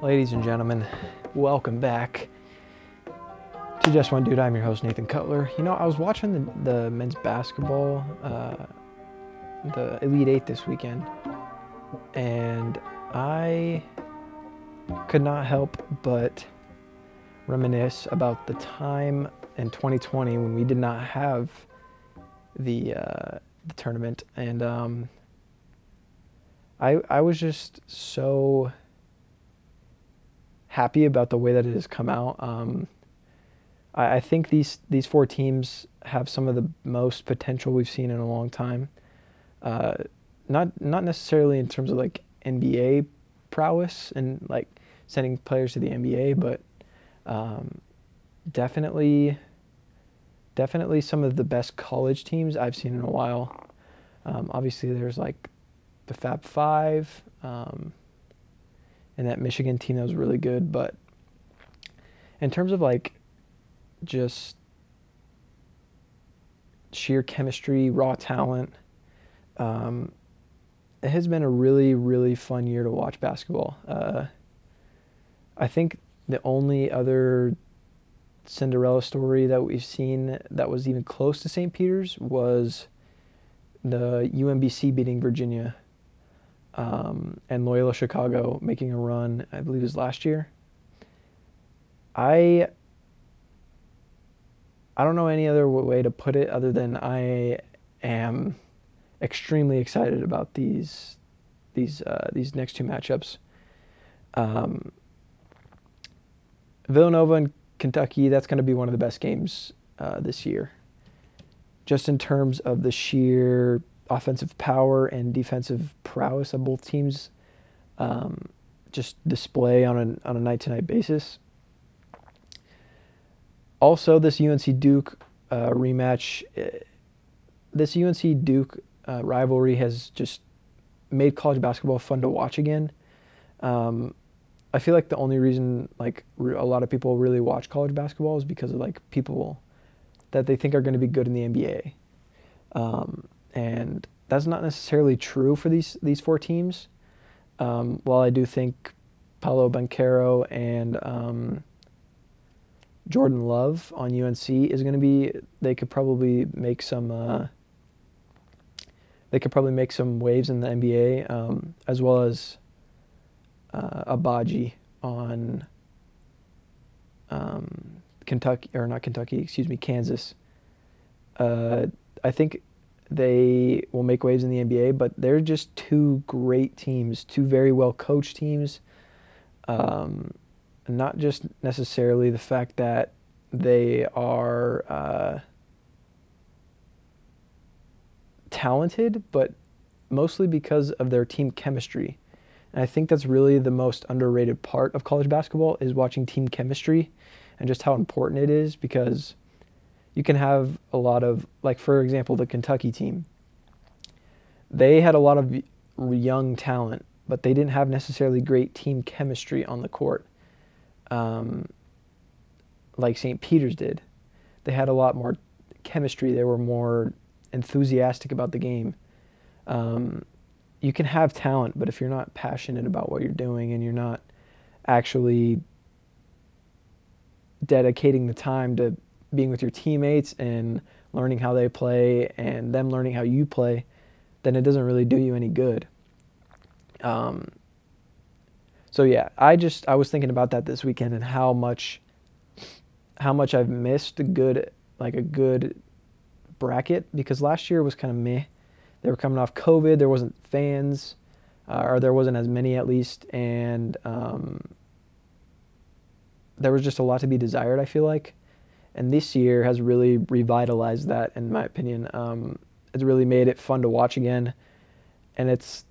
Ladies and gentlemen, welcome back to Just One Dude. I'm your host, Nathan Cutler. You know, I was watching the, the men's basketball, uh, the Elite Eight this weekend, and I could not help but reminisce about the time in 2020 when we did not have the, uh, the tournament. And um, I, I was just so happy about the way that it has come out. Um, I, I, think these these four teams have some of the most potential we've seen in a long time. Uh, not not necessarily in terms of like NBA prowess and like sending players to the NBA, but um, definitely definitely some of the best college teams I've seen in a while. Um, obviously, there's like the Fab Five. And that Michigan team that was really good. But in terms of like just sheer chemistry, raw talent, um, it has been a really, really fun year to watch basketball. Uh, I think the only other Cinderella story that we've seen that was even close to St. Peter's was the UMBC beating Virginia um, and Loyola Chicago making a run, I believe it was last year. I I don't know any other way to put it other than I am extremely excited about these these uh, these next two matchups. Um, Villanova and Kentucky, that's going to be one of the best games uh, this year. Just in terms of the sheer offensive power and defensive prowess of both teams um, just display on a on a night to night basis. Also, this UNC Duke uh, rematch, uh, this UNC Duke uh, rivalry has just made college basketball fun to watch again. Um, I feel like the only reason like re- a lot of people really watch college basketball is because of like people that they think are going to be good in the NBA. Um, and that's not necessarily true for these these four teams. Um, while I do think Paolo Banchero and um, Jordan Love on UNC is going to be, they could probably make some. Uh, they could probably make some waves in the NBA, um, as well as uh, Agbaji on um, Kentucky or not Kentucky, excuse me, Kansas. Uh, I think they will make waves in the NBA, but they're just two great teams, two very well coached teams. Um, not just necessarily the fact that they are uh, talented, but mostly because of their team chemistry. And I think that's really the most underrated part of college basketball is watching team chemistry and just how important it is because you can have a lot of, like, for example, the Kentucky team. They had a lot of young talent, but they didn't have necessarily great team chemistry on the court, um, like St. Peter's did. They had a lot more chemistry. They were more enthusiastic about the game. Um, you can have talent, but if you're not passionate about what you're doing and you're not actually dedicating the time to being with your teammates and learning how they play and them learning how you play, then it doesn't really do you any good. Um, so yeah, I just I was thinking about that this weekend and how much how much I've missed a good like a good bracket because last year was kind of meh. They were coming off COVID. There wasn't fans, uh, or there wasn't as many at least, and um, there was just a lot to be desired. I feel like, and this year has really revitalized that, in my opinion. Um, it's really made it fun to watch again, and it's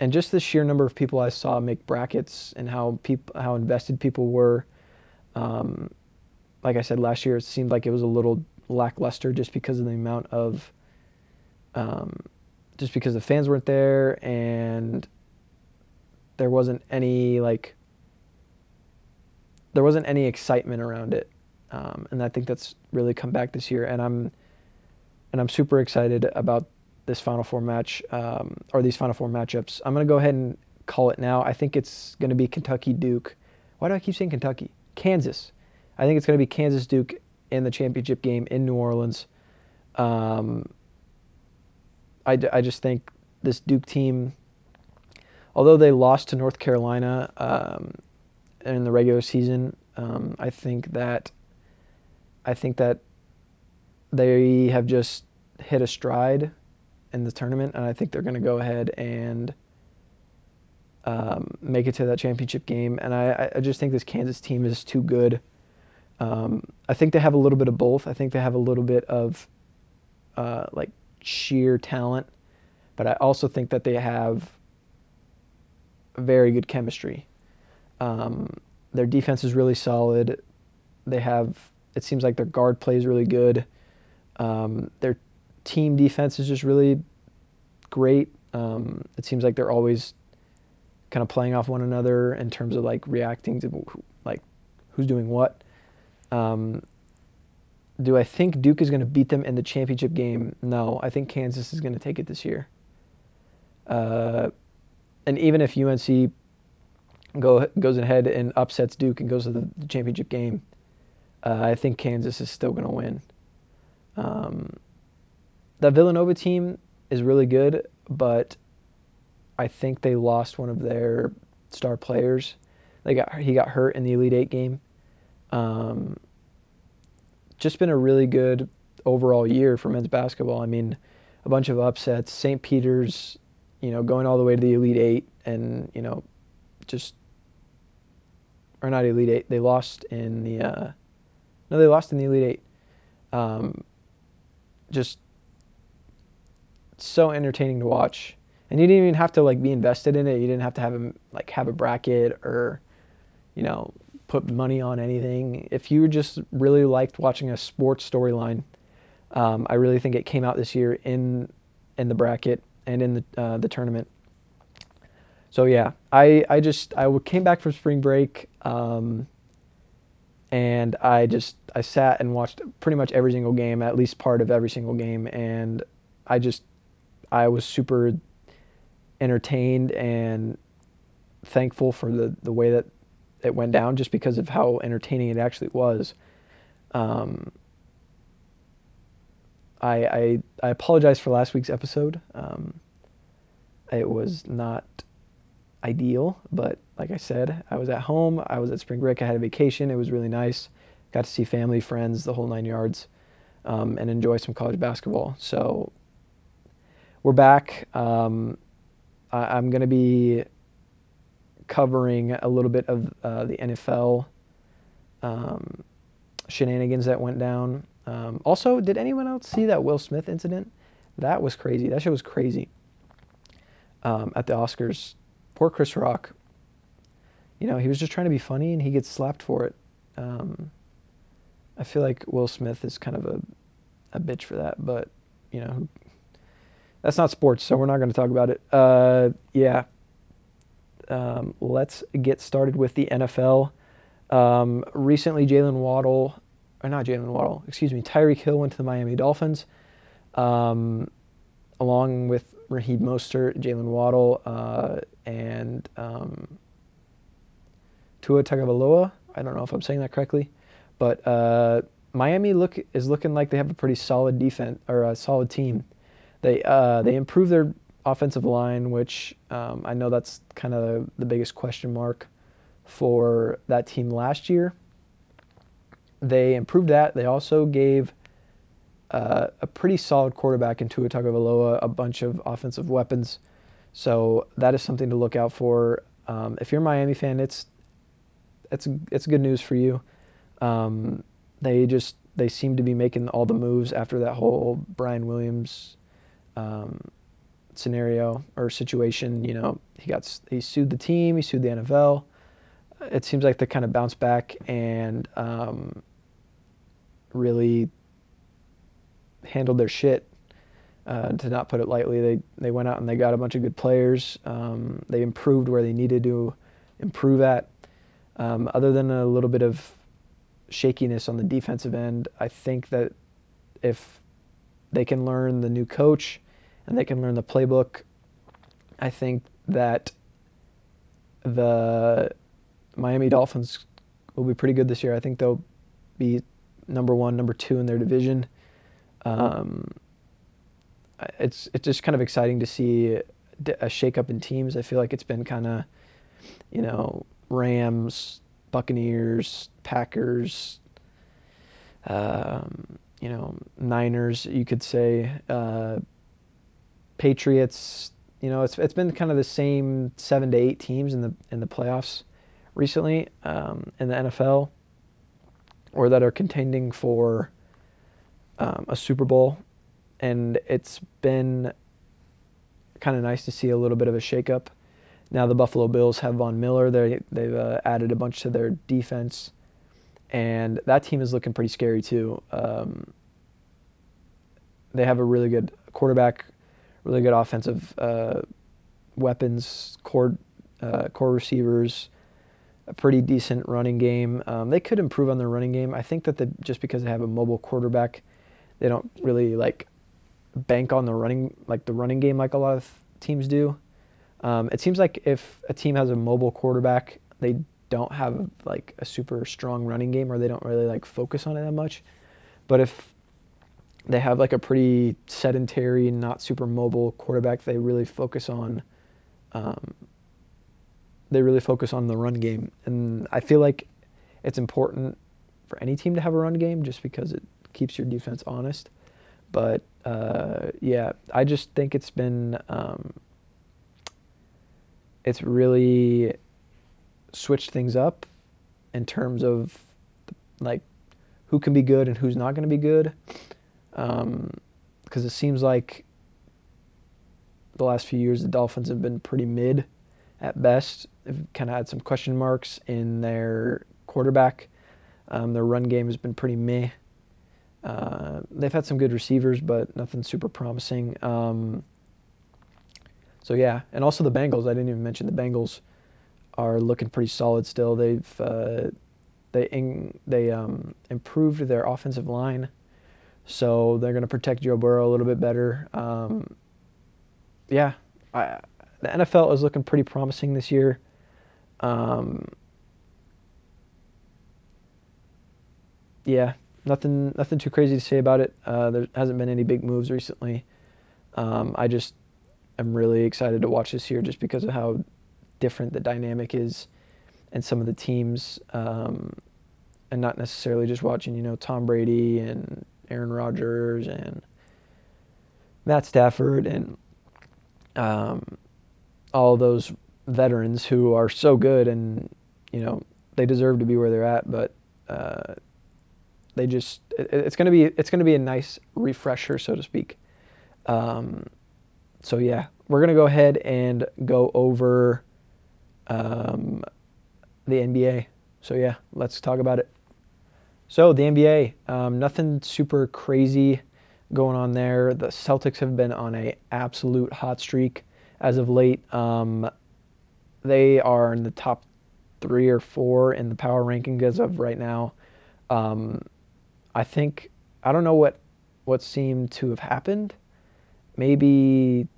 and just the sheer number of people I saw make brackets and how people how invested people were. Um, like I said last year, it seemed like it was a little lackluster just because of the amount of um, just because the fans weren't there and there wasn't any like there wasn't any excitement around it um, and I think that's really come back this year. And I'm and I'm super excited about this Final Four match um, or these Final Four matchups. I'm gonna go ahead and call it now. I think it's to be Kentucky Duke. Why do I keep saying Kentucky? Kansas. I think it's to be Kansas Duke in the championship game in New Orleans. Um, I, I just think this Duke team, although they lost to North Carolina um, in the regular season, um, I think that I think that they have just hit a stride in the tournament, and I think they're going to go ahead and um, make it to that championship game. And I, I just think this Kansas team is too good. Um, I think they have a little bit of both. I think they have a little bit of uh, like sheer talent, but I also think that they have very good chemistry. Um, their defense is really solid. They have. It seems like their guard play is really good. Um, their team defense is just really great. Um, it seems like they're always kind of playing off one another in terms of like reacting to like who's doing what. Um, do I think Duke is going to beat them in the championship game? No, I think Kansas is going to take it this year. Uh, and even if UNC go goes ahead and upsets Duke and goes to the, the championship game, uh, I think Kansas is still going to win. Um, the Villanova team is really good, but I think they lost one of their star players. They got he got hurt in the Elite Eight game. Um, just been a really good overall year for men's basketball. I mean, a bunch of upsets. St. Peter's, you know, going all the way to the Elite Eight, and you know, just or not Elite Eight. They lost in the uh, no, they lost in the Elite Eight. Um, just so entertaining to watch. And you didn't even have to like be invested in it. You didn't have to have a, like have a bracket or, you know, put money on anything. If you just really liked watching a sports storyline, um, I really think it came out this year in in the bracket and in the uh, the tournament. So yeah, I I just I came back from spring break, um, and I just I sat and watched pretty much every single game, at least part of every single game, and I just I was super entertained and thankful for the, the way that it went down just because of how entertaining it actually was. Um, I, I, I apologize for last week's episode. Um, it was not ideal, but like I said, I was at home. I was at spring break. I had a vacation. It was really nice. Got to see family, friends, the whole nine yards, um, and enjoy some college basketball. So we're back. Um, I, am going to be covering a little bit of uh, the NFL um, shenanigans that went down. Um, also, did anyone else see that Will Smith incident? That was crazy. That shit was crazy. Um, at the Oscars, poor Chris Rock. You know, he was just trying to be funny and he gets slapped for it. Um, I feel like Will Smith is kind of a, a bitch for that, but you know, that's not sports, so we're not going to talk about it. Uh, yeah. Um, let's get started with the NFL. Um, recently, Jalen Waddle, or not Jalen Waddle, excuse me, Tyreek Hill went to the Miami Dolphins, um, along with Raheem Mostert, Jalen Waddle, uh, and um, Tua Tagovailoa. I don't know if I'm saying that correctly, but uh, Miami look is looking like they have a pretty solid defense or a solid team. They uh, they improved their offensive line, which um, I know that's kind of the biggest question mark for that team last year. They improved that. They also gave uh, a pretty solid quarterback in Tua Tagovailoa a bunch of offensive weapons. So that is something to look out for. Um, if you're a Miami fan, it's it's it's good news for you. Um, they just they seem to be making all the moves after that whole Brian Williams um, scenario or situation. You know, he got he sued the team, he sued the NFL. It seems like they kind of bounced back and um, really handled their shit. Uh, to not put it lightly, they they went out and they got a bunch of good players. Um, they improved where they needed to improve at. Um, other than a little bit of shakiness on the defensive end, I think that if they can learn the new coach and they can learn the playbook. I think that the Miami Dolphins will be pretty good this year. I think they'll be number one, number two in their division. Um, it's it's just kind of exciting to see a shakeup in teams. I feel like it's been kind of, you know, Rams, Buccaneers, Packers, um, you know, Niners. You could say uh, Patriots. You know, it's it's been kind of the same seven to eight teams in the in the playoffs recently um, in the NFL, or that are contending for um, a Super Bowl, and it's been kind of nice to see a little bit of a shakeup. Now the Buffalo Bills have Von Miller. They they've uh, added a bunch to their defense, and that team is looking pretty scary too. Um, they have a really good quarterback really good offensive uh, weapons, core uh, core receivers, a pretty decent running game. Um, they could improve on their running game. I think that the, just because they have a mobile quarterback, they don't really like bank on the running like the running game like a lot of teams do. Um, it seems like if a team has a mobile quarterback, they don't have like a super strong running game or they don't really like focus on it that much. But if they have like a pretty sedentary, not super mobile quarterback. They really focus on, um, they really focus on the run game, and I feel like it's important for any team to have a run game just because it keeps your defense honest. But uh, yeah, I just think it's been, um, it's really switched things up in terms of like who can be good and who's not going to be good because um, it seems like the last few years the Dolphins have been pretty mid at best. They've kind of had some question marks in their quarterback. Um, their run game has been pretty meh. Uh, they've had some good receivers, but nothing super promising. Um, so yeah, and also the Bengals. I didn't even mention the Bengals are looking pretty solid still. They've uh, they in, they um, improved their offensive line so they're going to protect Joe Burrow a little bit better. Um, yeah, I, the NFL is looking pretty promising this year. Um, yeah, nothing nothing too crazy to say about it. Uh, there hasn't been any big moves recently. Um, I just am really excited to watch this year just because of how different the dynamic is and some of the teams, um, and not necessarily just watching you know Tom Brady and Aaron Rodgers and Matt Stafford and um, all those veterans who are so good and you know they deserve to be where they're at, but uh, they just it, it's gonna be it's gonna be a nice refresher, so to speak. Um, so yeah, we're gonna go ahead and go over um, the NBA. So yeah, let's talk about it. So the NBA, um, nothing super crazy going on there. The Celtics have been on a absolute hot streak as of late. Um, they are in the top three or four in the power ranking as of right now. Um, I think I don't know what what seemed to have happened. Maybe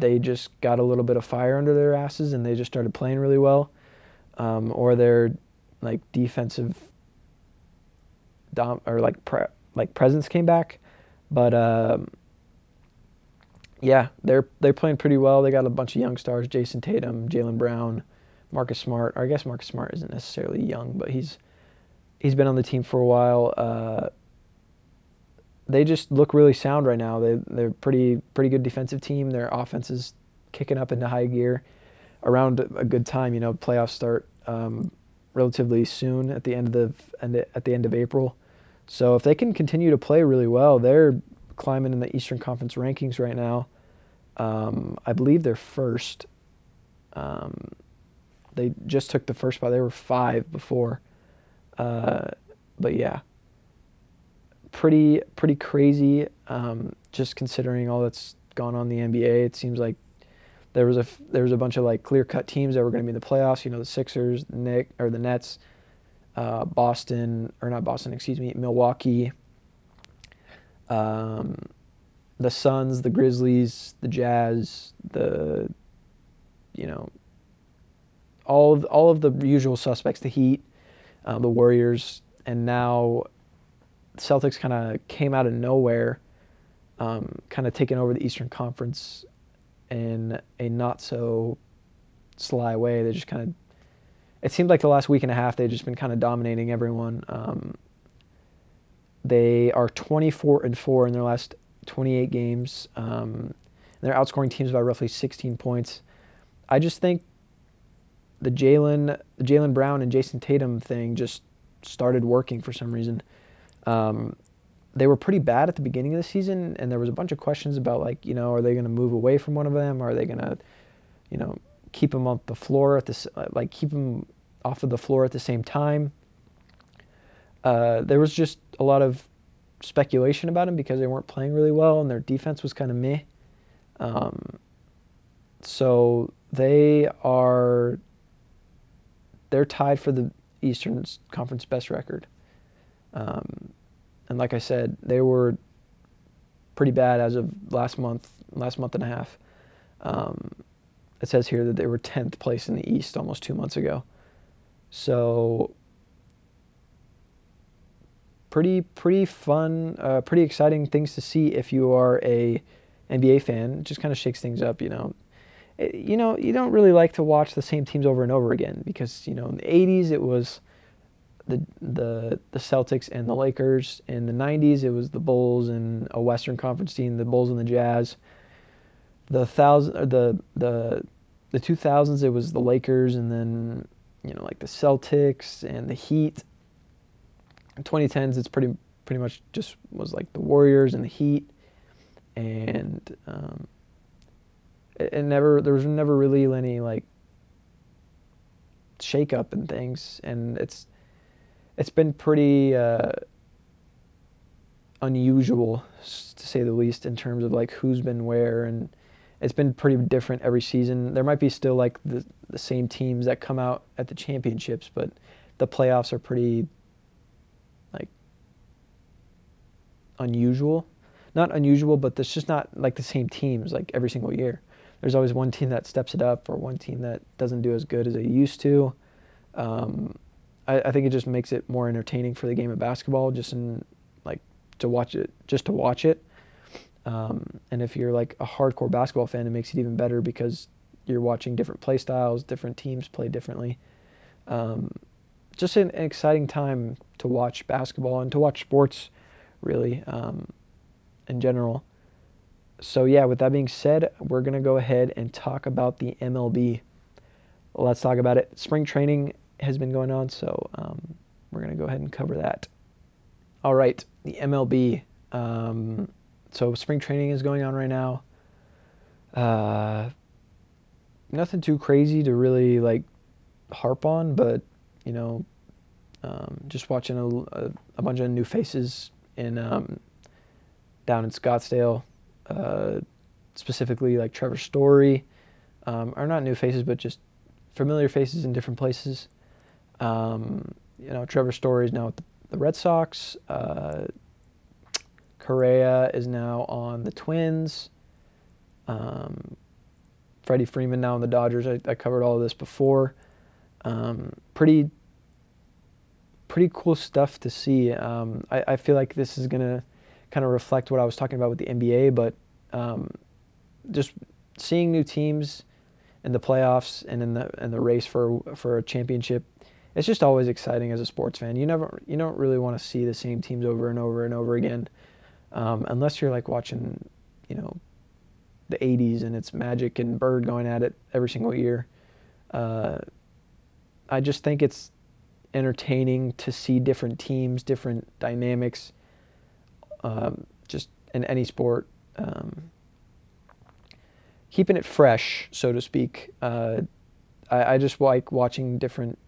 they just got a little bit of fire under their asses and they just started playing really well, um, or they're like defensive dom or like pre- like presence came back, but um, yeah, they're they're playing pretty well. They got a bunch of young stars: Jayson Tatum, Jaylen Brown, Marcus Smart. Or I guess Marcus Smart isn't necessarily young, but he's he's been on the team for a while. Uh, they just look really sound right now. They they're pretty pretty good defensive team. Their offense is kicking up into high gear around a good time. You know, playoffs start um, relatively soon at the end of the at the end of April. So if they can continue to play really well, they're climbing in the Eastern Conference rankings right now. Um, I believe they're first. Um, they just took the first spot. They were five before. Uh, but yeah, pretty pretty crazy. Um, just considering all that's gone on in the NBA, it seems like there was a there was a bunch of like clear cut teams that were going to be in the playoffs. You know, the Sixers, the Nick or the Nets, uh, Boston or not Boston, excuse me, Milwaukee, um, the Suns, the Grizzlies, the Jazz, the you know all of, all of the usual suspects, the Heat, uh, the Warriors, and now Celtics kind of came out of nowhere, um, kind of taking over the Eastern Conference in a not so sly way. They just kind of, it seemed like the last week and a half they've just been kind of dominating everyone. Um, they are 24 and four in their last 28 games. Um, they're outscoring teams by roughly 16 points. I just think the Jaylen Jaylen Brown and Jayson Tatum thing just started working for some reason. Um, they were pretty bad at the beginning of the season, and there was a bunch of questions about like, you know, are they going to move away from one of them? Are they going to, you know, keep them off the floor at this, like keep them off of the floor at the same time? Uh, there was just a lot of speculation about them because they weren't playing really well, and their defense was kind of meh. Um, so they are they're tied for the Eastern Conference best record. Um, and like I said, they were pretty bad as of last month, last month and a half. Um, it says here that they were 10th place in the East almost two months ago. So pretty pretty fun, uh, pretty exciting things to see if you are a NBA fan. It just kind of shakes things up, you know. It, you know, you don't really like to watch the same teams over and over again because you know in the 80s it was the the the Celtics and the Lakers. In the 90s it was the Bulls and a Western Conference team, the Bulls and the Jazz. The thousand the the the 2000s it was the Lakers and then you know like the Celtics and the Heat. In 2010s it's pretty pretty much just was like the Warriors and the Heat and um, it, it, never there was never really any like shake up and things and it's it's been pretty uh, unusual to say the least in terms of like who's been where and it's been pretty different every season there might be still like the, the same teams that come out at the championships but the playoffs are pretty like unusual not unusual, but there's just not like the same teams like every single year. There's always one team that steps it up or one team that doesn't do as good as they used to. Um, I, I think it just makes it more entertaining for the game of basketball, just in like to watch it, just to watch it. Um, and if you're like a hardcore basketball fan, it makes it even better because you're watching different play styles, different teams play differently. Um, just an, an, exciting time to watch basketball and to watch sports, really. Um, in general. So, yeah, with that being said, we're going to go ahead and talk about the MLB. Let's talk about it. Spring training has been going on, so um, we're going to go ahead and cover that. All right, the MLB. Um, so, spring training is going on right now. Uh, nothing too crazy to really like harp on, but you know, um, just watching a, a, a, bunch of new faces in um, down in Scottsdale, uh, specifically like Trevor Story, um, are not new faces, but just familiar faces in different places. Um, you know, Trevor Story is now with the, the Red Sox. Uh, Correa is now on the Twins. Um, Freddie Freeman now on the Dodgers. I, I covered all of this before. Um, pretty, pretty cool stuff to see. Um, I, I feel like this is gonna kind of reflect what I was talking about with the NBA, but um, just seeing new teams in the playoffs and in the in the race for for a championship, it's just always exciting as a sports fan. You never you don't really want to see the same teams over and over and over again, um, unless you're like watching, you know, the '80s and it's Magic and Bird going at it every single year. Uh, I just think it's entertaining to see different teams, different dynamics um, just in any sport. Um, keeping it fresh, so to speak. Uh, I, I, just like watching different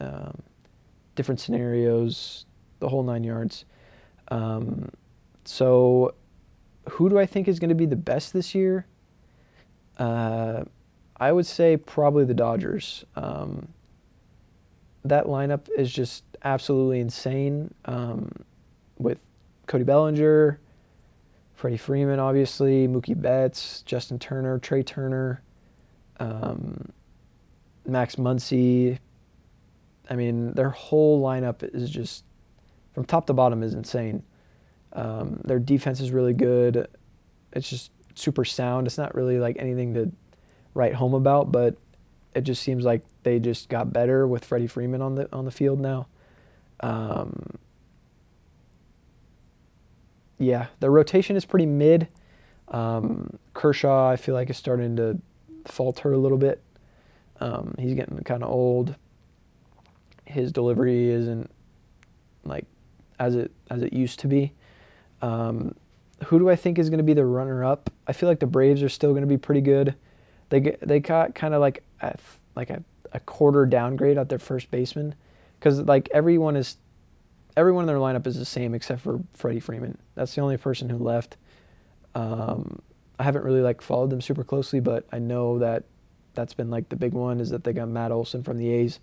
um, different scenarios, the whole nine yards. Um, so, who do I think is going to be the best this year? Uh, I would say probably the Dodgers. Um, that lineup is just absolutely insane um, with Cody Bellinger, Freddie Freeman, obviously, Mookie Betts, Justin Turner, Trea Turner. Um, Max Muncy. I mean, their whole lineup is just from top to bottom is insane. Um, their defense is really good. It's just super sound. It's not really like anything to write home about, but it just seems like they just got better with Freddie Freeman on the on the field now. Um, yeah, the rotation is pretty mid. Um, Kershaw, I feel like, is starting to falter a little bit. Um, he's getting kind of old. His delivery isn't like as it as it used to be. Um, who do I think is going to be the runner up? I feel like the Braves are still going to be pretty good. They get, they got kind of like a, like a, a quarter downgrade at their first baseman because like everyone is everyone in their lineup is the same except for Freddie Freeman. That's the only person who left. Um, I haven't really like followed them super closely, but I know that that's been like the big one is that they got Matt Olson from the A's.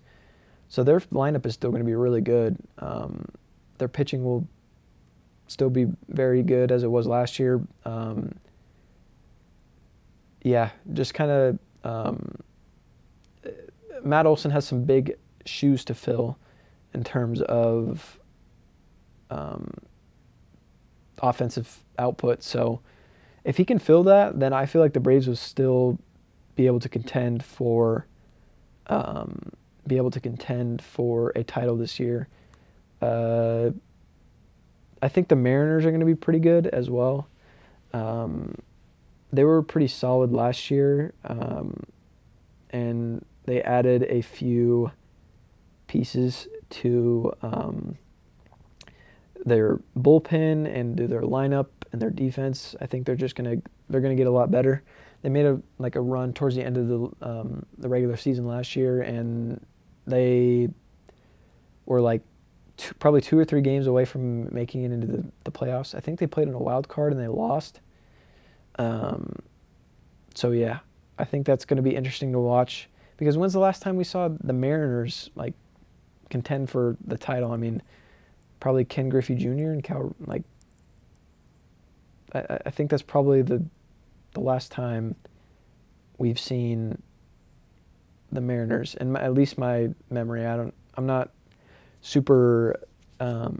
So their lineup is still going to be really good. Um, their pitching will still be very good as it was last year. Um, yeah, just kind of um, Matt Olson has some big shoes to fill in terms of um, offensive output. So if he can fill that, then I feel like the Braves will still be able to contend for um, be able to contend for a title this year. Uh, I think the Mariners are going to be pretty good as well. Um, they were pretty solid last year, um, and they added a few pieces to um, their bullpen and to their lineup and their defense. I think they're just gonna they're gonna get a lot better. They made a like a run towards the end of the um, the regular season last year, and they were like two, probably two or three games away from making it into the, the playoffs. I think they played in a wild card and they lost. Um, so yeah, I think that's going to be interesting to watch because when's the last time we saw the Mariners like contend for the title? I mean, probably Ken Griffey Jr. and Cal. Like, I, I think that's probably the the last time we've seen the Mariners, and at least my memory. I don't. I'm not super um,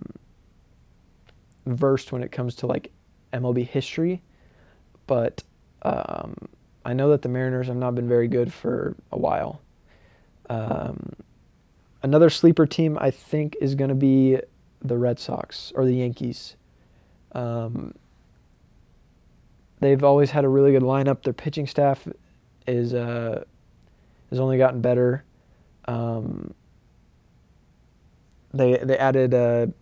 versed when it comes to like MLB history, but um, I know that the Mariners have not been very good for a while. Um, another sleeper team I think is going to be the Red Sox or the Yankees. Um, they've always had a really good lineup. Their pitching staff is uh, has only gotten better. Um, they they added a,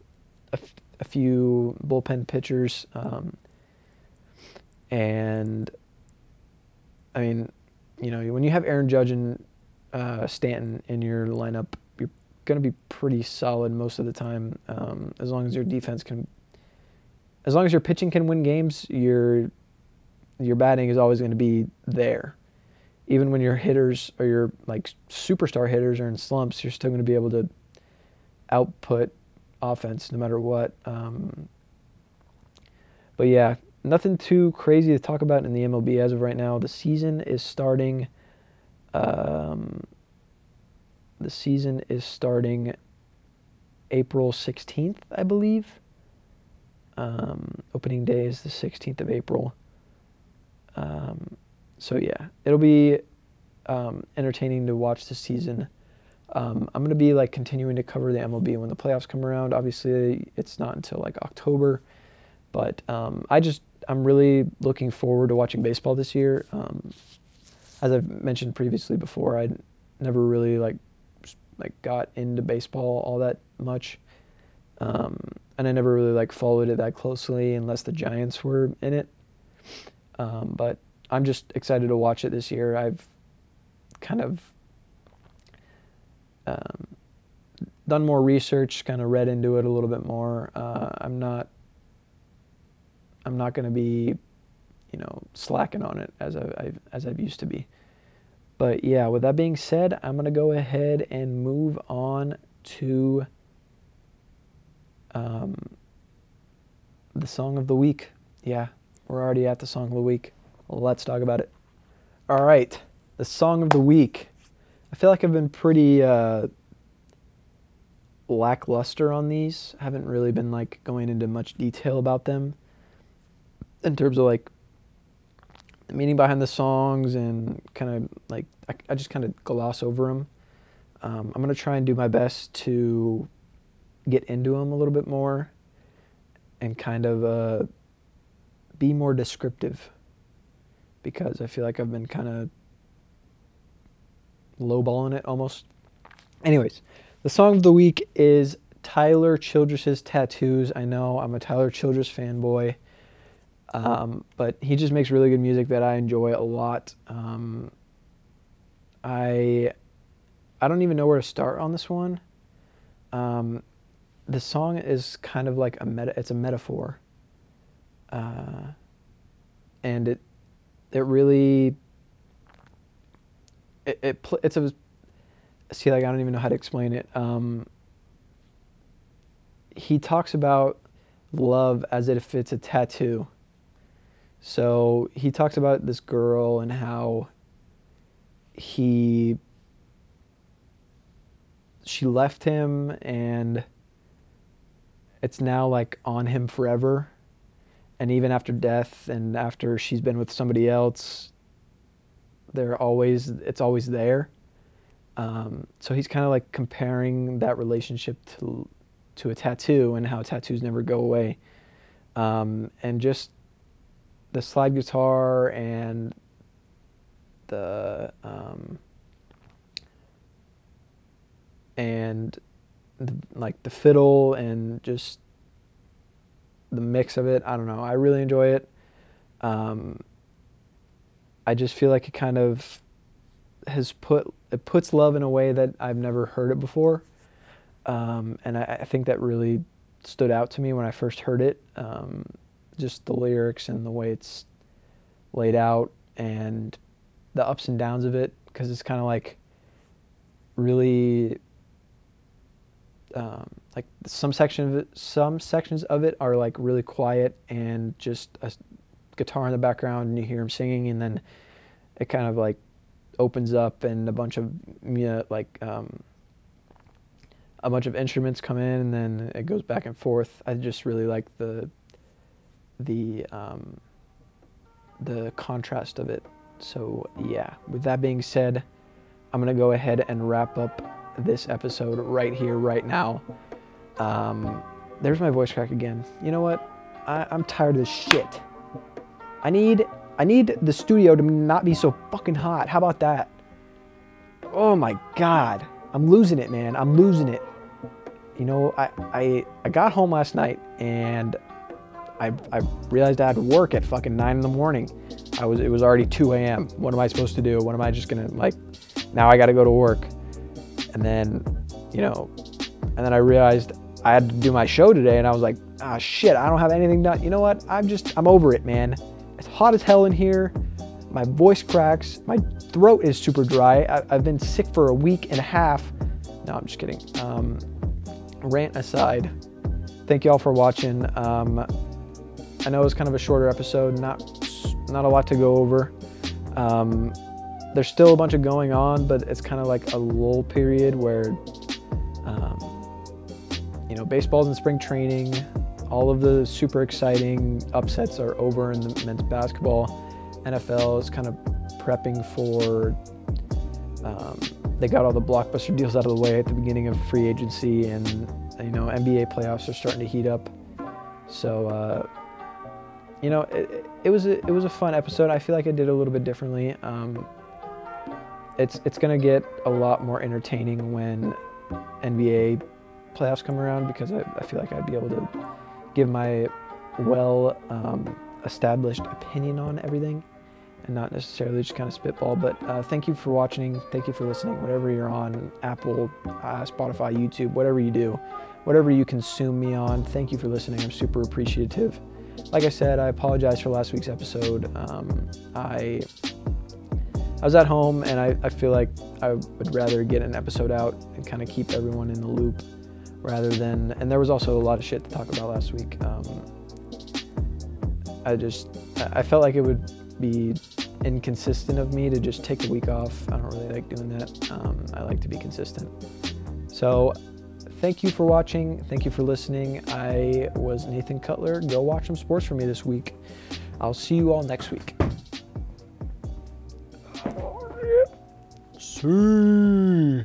a, a few bullpen pitchers, um, and I mean, you know, when you have Aaron Judge and uh, Stanton in your lineup, you're going to be pretty solid most of the time. Um, as long as your defense can, as long as your pitching can win games, your your batting is always going to be there. Even when your hitters or your like superstar hitters are in slumps, you're still going to be able to output offense no matter what. Um, but yeah, nothing too crazy to talk about in the MLB as of right now. The season is starting. Um, the season is starting April 16th, I believe. Um, opening day is the 16th of April. Um, so yeah, it'll be um, entertaining to watch the season. Um, I'm to be like continuing to cover the MLB when the playoffs come around. Obviously, it's not until like October, but um, I just I'm really looking forward to watching baseball this year. Um, as I've mentioned previously before, I never really like like got into baseball all that much, um, and I never really like followed it that closely unless the Giants were in it. Um, but I'm just excited to watch it this year. I've kind of um, done more research, kind of read into it a little bit more. Uh, I'm not I'm not going to be, you know, slacking on it as I, I've, as I've used to be. But yeah, with that being said, I'm going to go ahead and move on to um, the song of the week. Yeah, we're already at the song of the week. Let's talk about it. All right, the song of the week I feel like I've been pretty uh, lackluster on these. I haven't really been like going into much detail about them in terms of like the meaning behind the songs and kind of like I, I just kind of gloss over them. Um, I'm gonna try and do my best to get into them a little bit more and kind of uh, be more descriptive because I feel like I've been kind of lowballing it almost. Anyways, the song of the week is Tyler Childers's Tattoos. I know I'm a Tyler Childress fanboy, um, but he just makes really good music that I enjoy a lot. Um, I I don't even know where to start on this one. Um, the song is kind of like a meta. It's a metaphor, uh, and it it really it, it it's a see like I don't even know how to explain it. Um, he talks about love as if it's a tattoo. So he talks about this girl and how he she left him and it's now like on him forever and even after death and after she's been with somebody else they're always it's always there. Um, so he's kind of like comparing that relationship to to a tattoo and how tattoos never go away. Um, and just the slide guitar and the um, and the, like the fiddle and just the mix of it. I don't know. I really enjoy it. Um, I just feel like it kind of has put it puts love in a way that I've never heard it before, um, and I, I, think that really stood out to me when I first heard it. Um, just the lyrics and the way it's laid out and the ups and downs of it, because it's kind of like really um, like some section of it, some sections of it are like really quiet and just a guitar in the background and you hear him singing and then it kind of like opens up and a bunch of you know, like um, a bunch of instruments come in and then it goes back and forth. I just really like the the um, the contrast of it. So yeah, with that being said, I'm gonna go ahead and wrap up this episode right here, right now. Um, there's my voice crack again. You know what? I, I'm tired of this shit. I need I need the studio to not be so fucking hot. How about that? Oh my god. I'm losing it, man. I'm losing it. You know, I I, I got home last night and I, I realized I had to work at fucking nine in the morning. I was it was already 2 a.m. What am I supposed to do? What am I just gonna like now I gotta go to work. And then, you know, and then I realized I had to do my show today and I was like, ah, shit, I don't have anything done. You know what? I'm just, I'm over it, man. It's hot as hell in here. My voice cracks. My throat is super dry. I, have been sick for a week and a half. No, I'm just kidding. Um, rant aside, thank you all for watching. Um, I know it was kind of a shorter episode, not not a lot to go over. Um, there's still a bunch of going on, but it's kind of like a lull period where, um, you know, baseball's in spring training. All of the super exciting upsets are over in the men's basketball. NFL is kind of prepping for. Um, they got all the blockbuster deals out of the way at the beginning of free agency, and you know NBA playoffs are starting to heat up. So, uh, you know, it, it, was a, it was a fun episode. I feel like I did a little bit differently. Um, it's it's gonna get a lot more entertaining when NBA playoffs come around because I, I feel like I'd be able to give my well um, established opinion on everything and not necessarily just kind of spitball. But uh, thank you for watching. Thank you for listening. Whatever you're on, Apple, uh, Spotify, YouTube, whatever you do, whatever you consume me on, thank you for listening. I'm super appreciative. Like I said, I apologize for last week's episode. Um, I I was at home and I, I feel like I would rather get an episode out and kind of keep everyone in the loop rather than, and there was also a lot of shit to talk about last week. Um, I just, I felt like it would be inconsistent of me to just take a week off. I don't really like doing that. Um, I like to be consistent. So, thank you for watching. Thank you for listening. I was Nathan Cutler. Go watch some sports for me this week. I'll see you all next week. See.